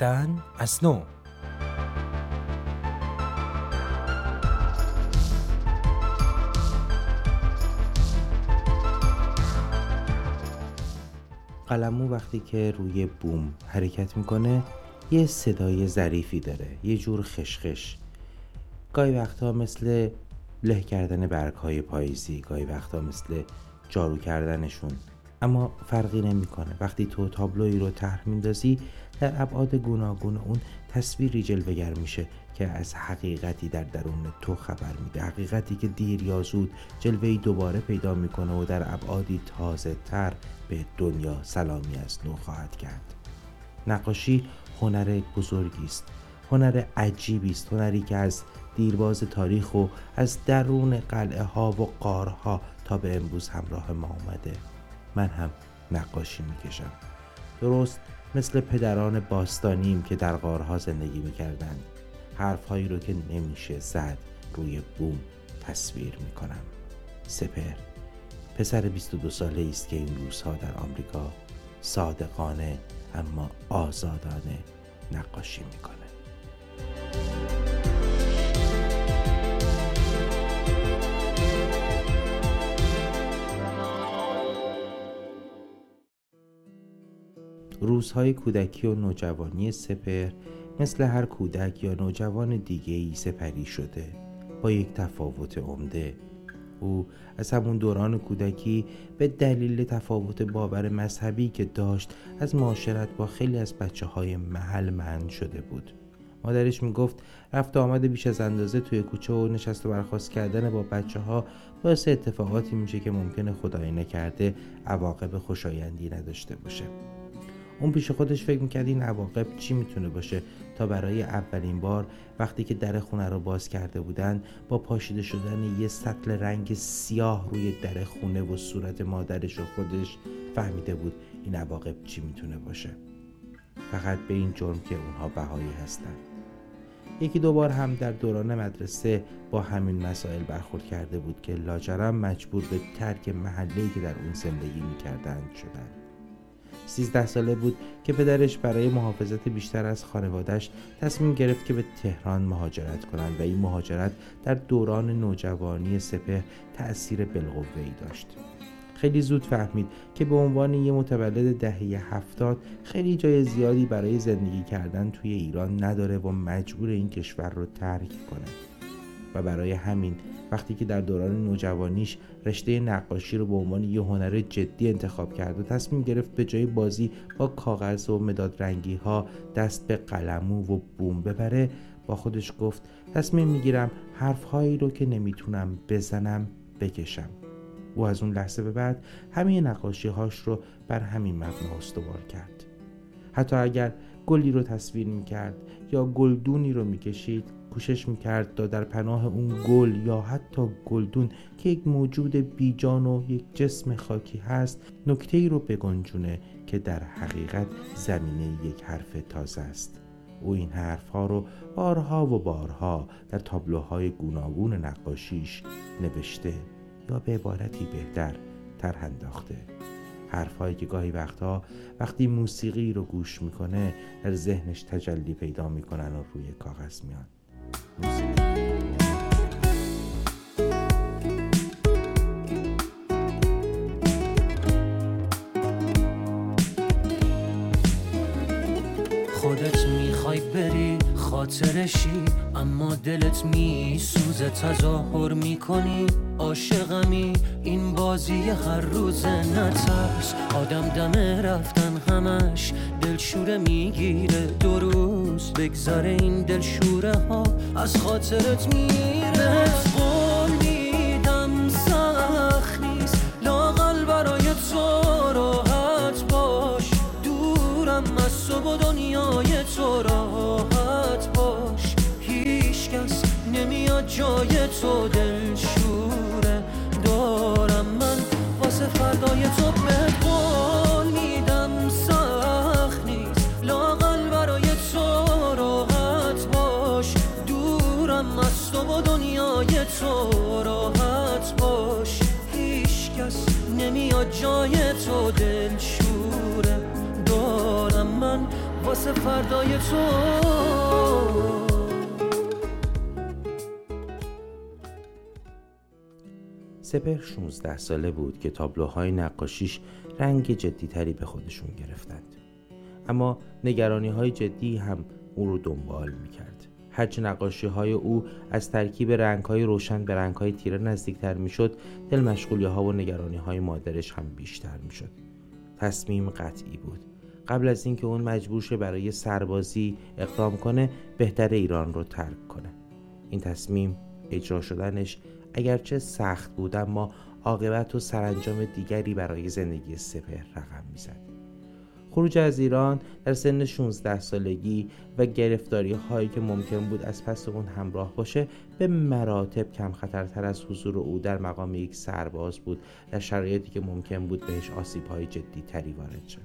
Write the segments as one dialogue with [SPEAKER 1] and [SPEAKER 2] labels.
[SPEAKER 1] زیستن از نو. قلمو وقتی که روی بوم حرکت می‌کنه یه صدای ظریفی داره یه جور خشخش. گاهی وقتها مثل له کردن برگ های پاییزی گاهی وقتها مثل جارو کردنشون. اما فرقی نمی‌کنه. وقتی تو تابلوی رو طرح میندازی در ابعاد گوناگون اون تصویری جلوگر میشه که از حقیقتی در درون تو خبر میده. حقیقتی که دیر یا زود جلوهی دوباره پیدا می‌کنه و در ابعادی تازه تر به دنیا سلامی از نو خواهد کرد. نقاشی هنر بزرگی است. هنر عجیبی است. هنری که از دیرباز تاریخ و از درون قلعه ها و قارها تا به امروز همراه ما آمده من هم نقاشی می‌کشم. درست مثل پدران باستانیم که در غارها زندگی می‌کردند. حرفهایی رو که نمیشه زد روی بوم تصویر می‌کنم. سپر پسر 22 ساله است که این روزها در آمریکا صادقانه اما آزادانه نقاشی می‌کنه. روزهای کودکی و نوجوانی سپر مثل هر کودک یا نوجوان دیگه ای سپری شده با یک تفاوت عمده. او از همون دوران کودکی به دلیل تفاوت باور مذهبی که داشت از معاشرت با خیلی از بچه های محل من شده بود. مادرش می‌گفت رفت آمد بیش از اندازه توی کوچه و نشست و برخواست کردن با بچه ها باعث اتفاقاتی میشه که ممکنه خدایی نکرده عواقب خوشایندی نداشته باشه. اون پیش خودش فکر می‌کرد این عواقب چی می‌تونه باشه؟ تا برای اولین بار وقتی که در خونه رو باز کرده بودن با پاشیده شدن یه سطل رنگ سیاه روی در خونه و صورت مادرش و خودش فهمیده بود این عواقب چی می‌تونه باشه. فقط به این جرم که اونها بهایی هستن. یکی دو بار هم در دوران مدرسه با همین مسائل برخورد کرده بود که لاجرم مجبور به ترک محله‌ای که در اون زندگی می‌کردند شدند سیزده ساله بود که پدرش برای محافظت بیشتر از خانوادش تصمیم گرفت که به تهران مهاجرت کنند و این مهاجرت در دوران نوجوانی سپه تأثیر بالقوهای داشت. خیلی زود فهمید که به عنوان یه متولد دهه هفتاد خیلی جای زیادی برای زندگی کردن توی ایران نداره و مجبور این کشور رو ترک کنه. و برای همین وقتی که در دوران نوجوانیش رشته نقاشی رو به عنوان یه هنر جدی انتخاب کرد و تصمیم گرفت به جای بازی با کاغذ و مداد رنگی ها دست به قلمو و بوم ببره با خودش گفت تصمیم می‌گیرم حرفهایی رو که نمی‌تونم بزنم بکشم. او از اون لحظه به بعد همه نقاشی هاش رو بر همین مبنا استوار کرد. حتی اگر گلی رو تصویر می‌کرد یا گلدونی رو می‌کشید کوشش می‌کرد تا در پناه اون گل یا حتی گلدون که یک موجود بیجان و یک جسم خاکی هست نکته ای رو بگنجونه که در حقیقت زمینه یک حرف تازه است. او این حرفها رو بارها و بارها در تابلوهای گوناگون نقاشیش نوشته یا به عبارتی بهتر طرح انداخته. حرفهایی که گاهی وقتها وقتی موسیقی رو گوش می‌کنه در ذهنش تجلی پیدا می‌کنن و روی کاغذ میان.
[SPEAKER 2] خودت می‌خوای بری خاطرشی دلت میسوزه تظاهر می‌کنی. عاشقمی این بازی هر روز نترس. آدم دمه رفتن همش دلشوره می‌گیره. دو روز بگذاره این دلشوره ها از خاطرت میره نمیاد جای تو دلشوره
[SPEAKER 1] سپر 16 ساله بود که تابلوهای نقاشیش رنگ جدیتری به خودشون گرفتند. اما نگرانی های جدی هم او رو دنبال می‌کرد. هرچه نقاشی های او از ترکیب رنگ های روشن به رنگ های تیره نزدیکتر می‌شد دل مشغولی ها و نگرانی های مادرش هم بیشتر می‌شد. تصمیم قطعی بود. قبل از اینکه اون مجبور شه برای سربازی اقدام کنه بهتر ایران رو ترک کنه. این تصمیم اجرا شدنش اگرچه سخت بود اما عاقبت و سرانجام دیگری برای زندگی سپهر رقم می‌زد. خروج از ایران در سن 16 سالگی و گرفتاری هایی که ممکن بود از پس اون همراه باشه به مراتب کم خطرتر از حضور او در مقام یک سرباز بود در شرایطی که ممکن بود بهش آسیب های جدی تری وارد شد.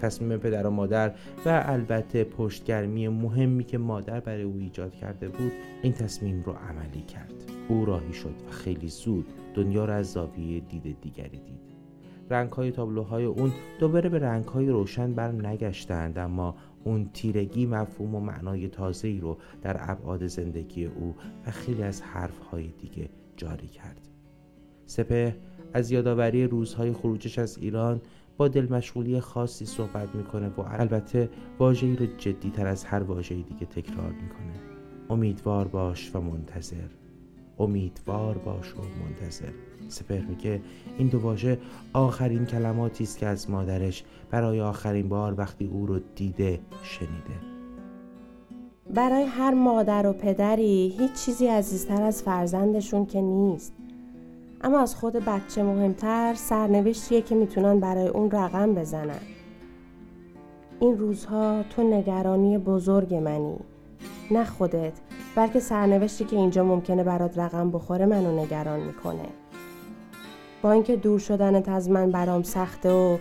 [SPEAKER 1] تصمیم پدر و مادر و البته پشتگرمی مهمی که مادر برای او ایجاد کرده بود این تصمیم رو عملی کرد. او راهی شد و خیلی زود دنیا را از زاویه دید دیگری دید. رنگ های تابلوهای اون دوباره به رنگ های روشن بر نگشتند اما اون تیرگی مفهوم و معنای تازه ای رو در ابعاد زندگی او و خیلی از حرف های دیگه جاری کرد. سپه از یادآوری روزهای خروجش از ایران با دل مشغولی خاصی صحبت می‌کنه و البته واژه‌ای رو جدی تر از هر واژه دیگه تکرار می‌کنه. امیدوار باش و منتظر. امیدوار باش و منتظر. سپر میگه این دو واژه آخرین کلماتی است که از مادرش برای آخرین بار وقتی او رو دیده شنیده.
[SPEAKER 3] برای هر مادر و پدری هیچ چیزی عزیزتر از فرزندشون که نیست. اما از خود بچه مهمتر سرنوشتیه که می‌تونن برای اون رقم بزنن. این روزها تو نگرانی بزرگ منی. نه خودت بلکه سرنوشتی که اینجا ممکنه برات رقم بخوره منو نگران می‌کنه. با اینکه دور شدنت از من برام سخته و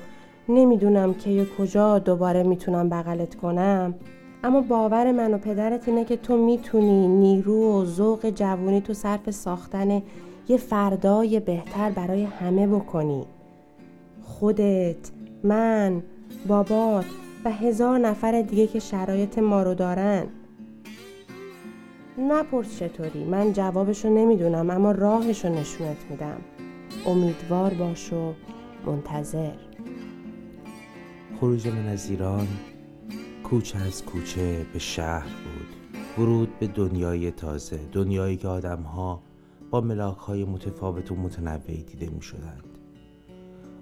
[SPEAKER 3] نمی‌دونم که کجا دوباره می‌تونم بغلت کنم اما باور من و پدرت اینه که تو می‌تونی نیرو و ذوق جوونی تو صرف ساختن یه فردای بهتر برای همه بکنی. خودت من بابات و هزار نفر دیگه که شرایط ما رو دارن. نپرس چطوری. من جوابشو نمی‌دونم اما راهشو نشونت میدم. امیدوار باش و منتظر.
[SPEAKER 1] خروج من از ایران کوچه از کوچه به شهر بود. ورود به دنیای تازه دنیایی که آدم ها با ملاک های متفاوت و متنوعی دیده می شدند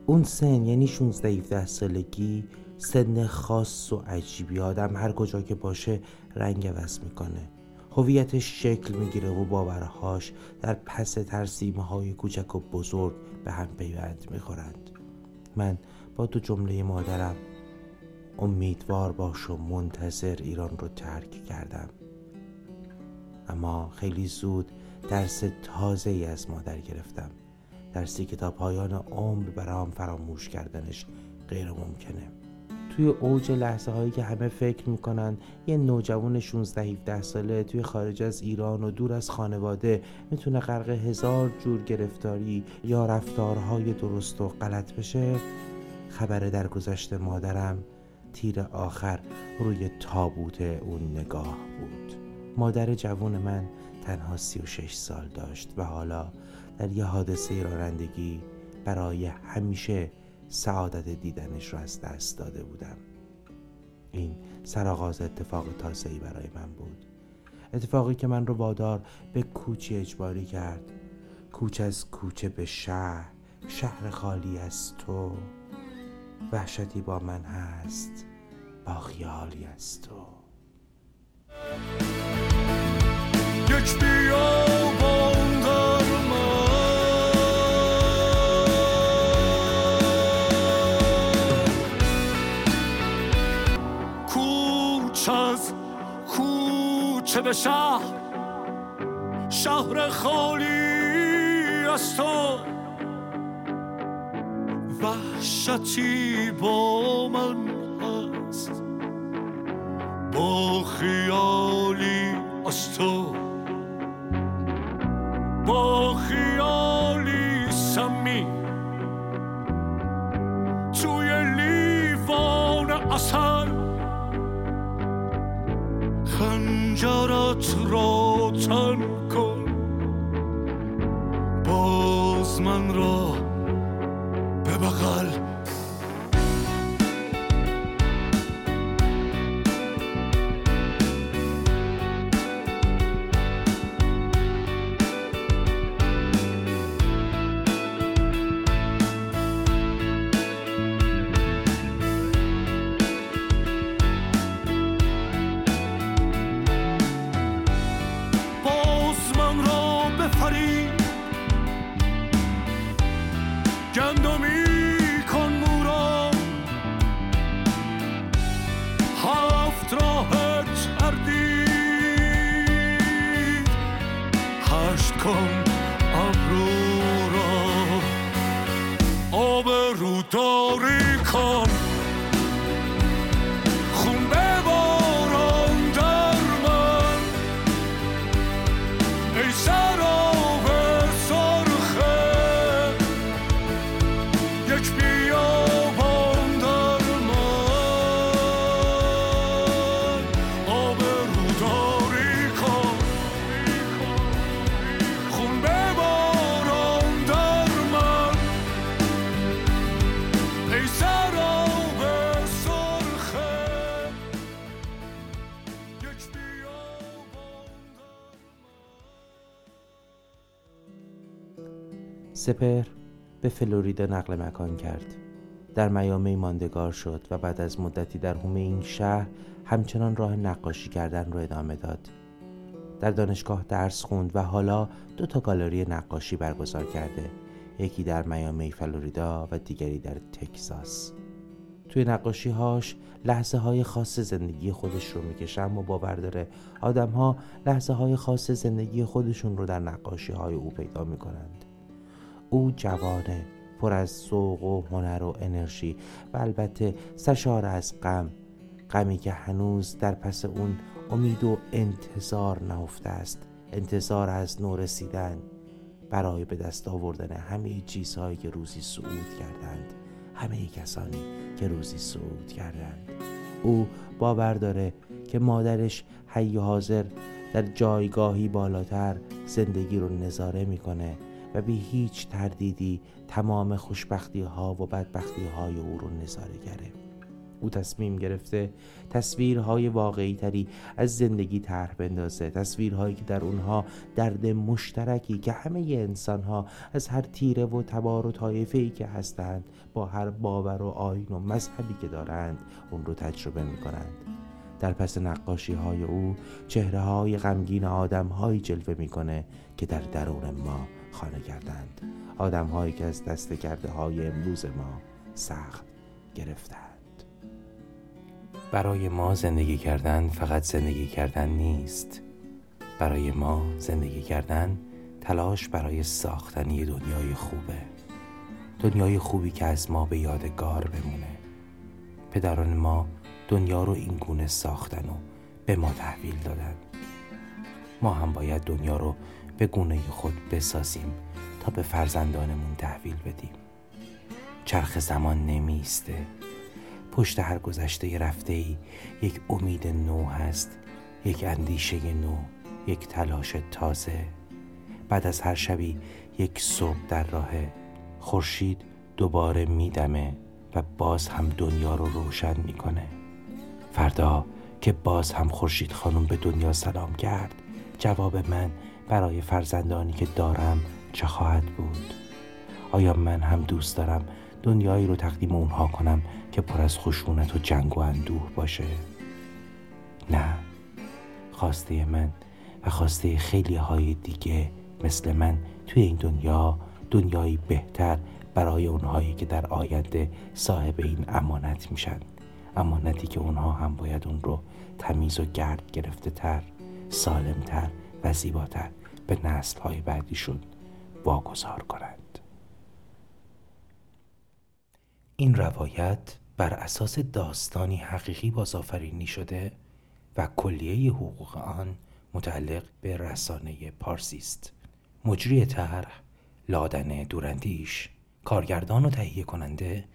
[SPEAKER 1] اون سن یعنی 16 17 سالگی سن خاص و عجیبی. آدم هر کجا که باشه رنگ عوض می‌کنه. هویتش شکل می‌گیره و باورهاش در پس ترسیمه های کوچک و بزرگ به هم پیوند می‌خورند. من با دو جمله مادرم امیدوار باش و منتظر ایران رو ترک کردم. اما خیلی زود درس تازه ای از مادر گرفتم. درسی که تا پایان عمر برام فراموش کردنش غیر ممکنه توی اوج لحظه هایی که همه فکر می‌کنن یه نوجوان 16 17 ساله توی خارج از ایران و دور از خانواده می‌تونه غرق هزار جور گرفتاری یا رفتارهای درست و غلط بشه؟ خبر در گذشت مادرم تیر آخر روی تابوت اون نگاه بود. مادر جوان من تنها 36 سال داشت و حالا در یه حادثه رانندگی برای همیشه سعادت دیدنش رو از دست داده بودم. این سرآغاز اتفاق تازه‌ای برای من بود. اتفاقی که من رو وادار به کوچی اجباری کرد. کوچ از کوچه به شهر شهر خالی از تو. وحشتی با من هست با خیالی از تو. یک
[SPEAKER 4] چه به شهر. شهر خالی از تو. وحشتی با من هست. با خیالی از تو. با خیالی 절어들어 참고 come.
[SPEAKER 1] سپر به فلوریدا نقل مکان کرد. در میامی ماندگار شد و بعد از مدتی در حومه این شهر همچنان راه نقاشی کردن رو ادامه داد. در دانشگاه درس خوند و حالا دو تا گالری نقاشی برگزار کرده. یکی در میامی فلوریدا و دیگری در تکساس توی نقاشی هاش لحظه های خاص زندگی خودش رو می‌کشه اما باور داره آدم ها لحظه های خاص زندگی خودشون رو در نقاشی های او پیدا می‌کنند. او جوانه پر از ذوق و هنر و انرژی و البته سشار از غم غمی که هنوز در پس اون امید و انتظار نهفته است انتظار از نو رسیدن برای به دست آوردن همه چیزهایی که روزی صعود کردند همه کسانی که روزی صعود کردند. او باور داره که مادرش حی حاضر در جایگاهی بالاتر زندگی رو نظاره می‌کنه. و بی هیچ تردیدی تمام خوشبختی ها و بدبختی های او رو نظاره کرده او تصمیم گرفته تصویرهای واقعی تری از زندگی طرح بندازه. تصویرهایی که در اونها درد مشترکی که همه انسان ها از هر تیره و تبار و طایفه ای که هستند با هر باور و آین و مذهبی که دارند اون رو تجربه می کنند در پس نقاشی های او چهره های غمگین آدم هایی جلوه می‌کنه که در درون ما خانه کردند. آدم هایی که از دست کرده های امروز ما سخت گرفتند. برای ما زندگی کردن فقط زندگی کردن نیست. برای ما زندگی کردن تلاش برای ساختن یه دنیای خوبه. دنیای خوبی که از ما به یادگار بمونه. پدران ما دنیا رو این گونه ساختن و به ما تحویل دادن. ما هم باید دنیا رو به گونه خود بسازیم تا به فرزندانمون تحویل بدیم. چرخ زمان نمیسته پشت هر گذشته رفته ای یک امید نو هست یک اندیشه نو یک تلاش تازه. بعد از هر شبی یک صبح در راه خورشید دوباره میدمه و باز هم دنیا رو روشن می‌کنه. فردا که باز هم خورشید خانم به دنیا سلام کرد جواب من برای فرزندانی که دارم چه خواهد بود؟ آیا من هم دوست دارم دنیایی رو تقدیم اونها کنم که پر از خشونت و جنگ و اندوه باشه؟ نه. خواسته من و خواسته خیلی های دیگه مثل من توی این دنیا دنیایی بهتر برای اونهایی که در آینده صاحب این امانت میشن. امانتی که اونها هم باید اون رو تمیز و گرد گرفته تر سالم تر زیباتر به نسل های بعدیشون واگذار کنند. این روایت بر اساس داستانی حقیقی بازآفرینی شده و کلیه حقوق آن متعلق به رسانه پارسی است. مجری طرح لادن دورندیش کارگردان و تهیه کننده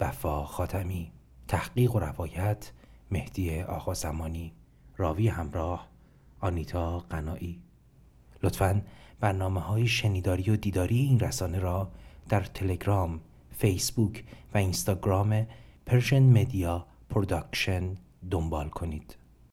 [SPEAKER 1] وفا خاتمی تحقیق و روایت مهدی آقا زمانی راوی همراه آنیتا قنایی. لطفا برنامه های شنیداری و دیداری این رسانه را در تلگرام، فیسبوک و اینستاگرام Persian Media Production دنبال کنید.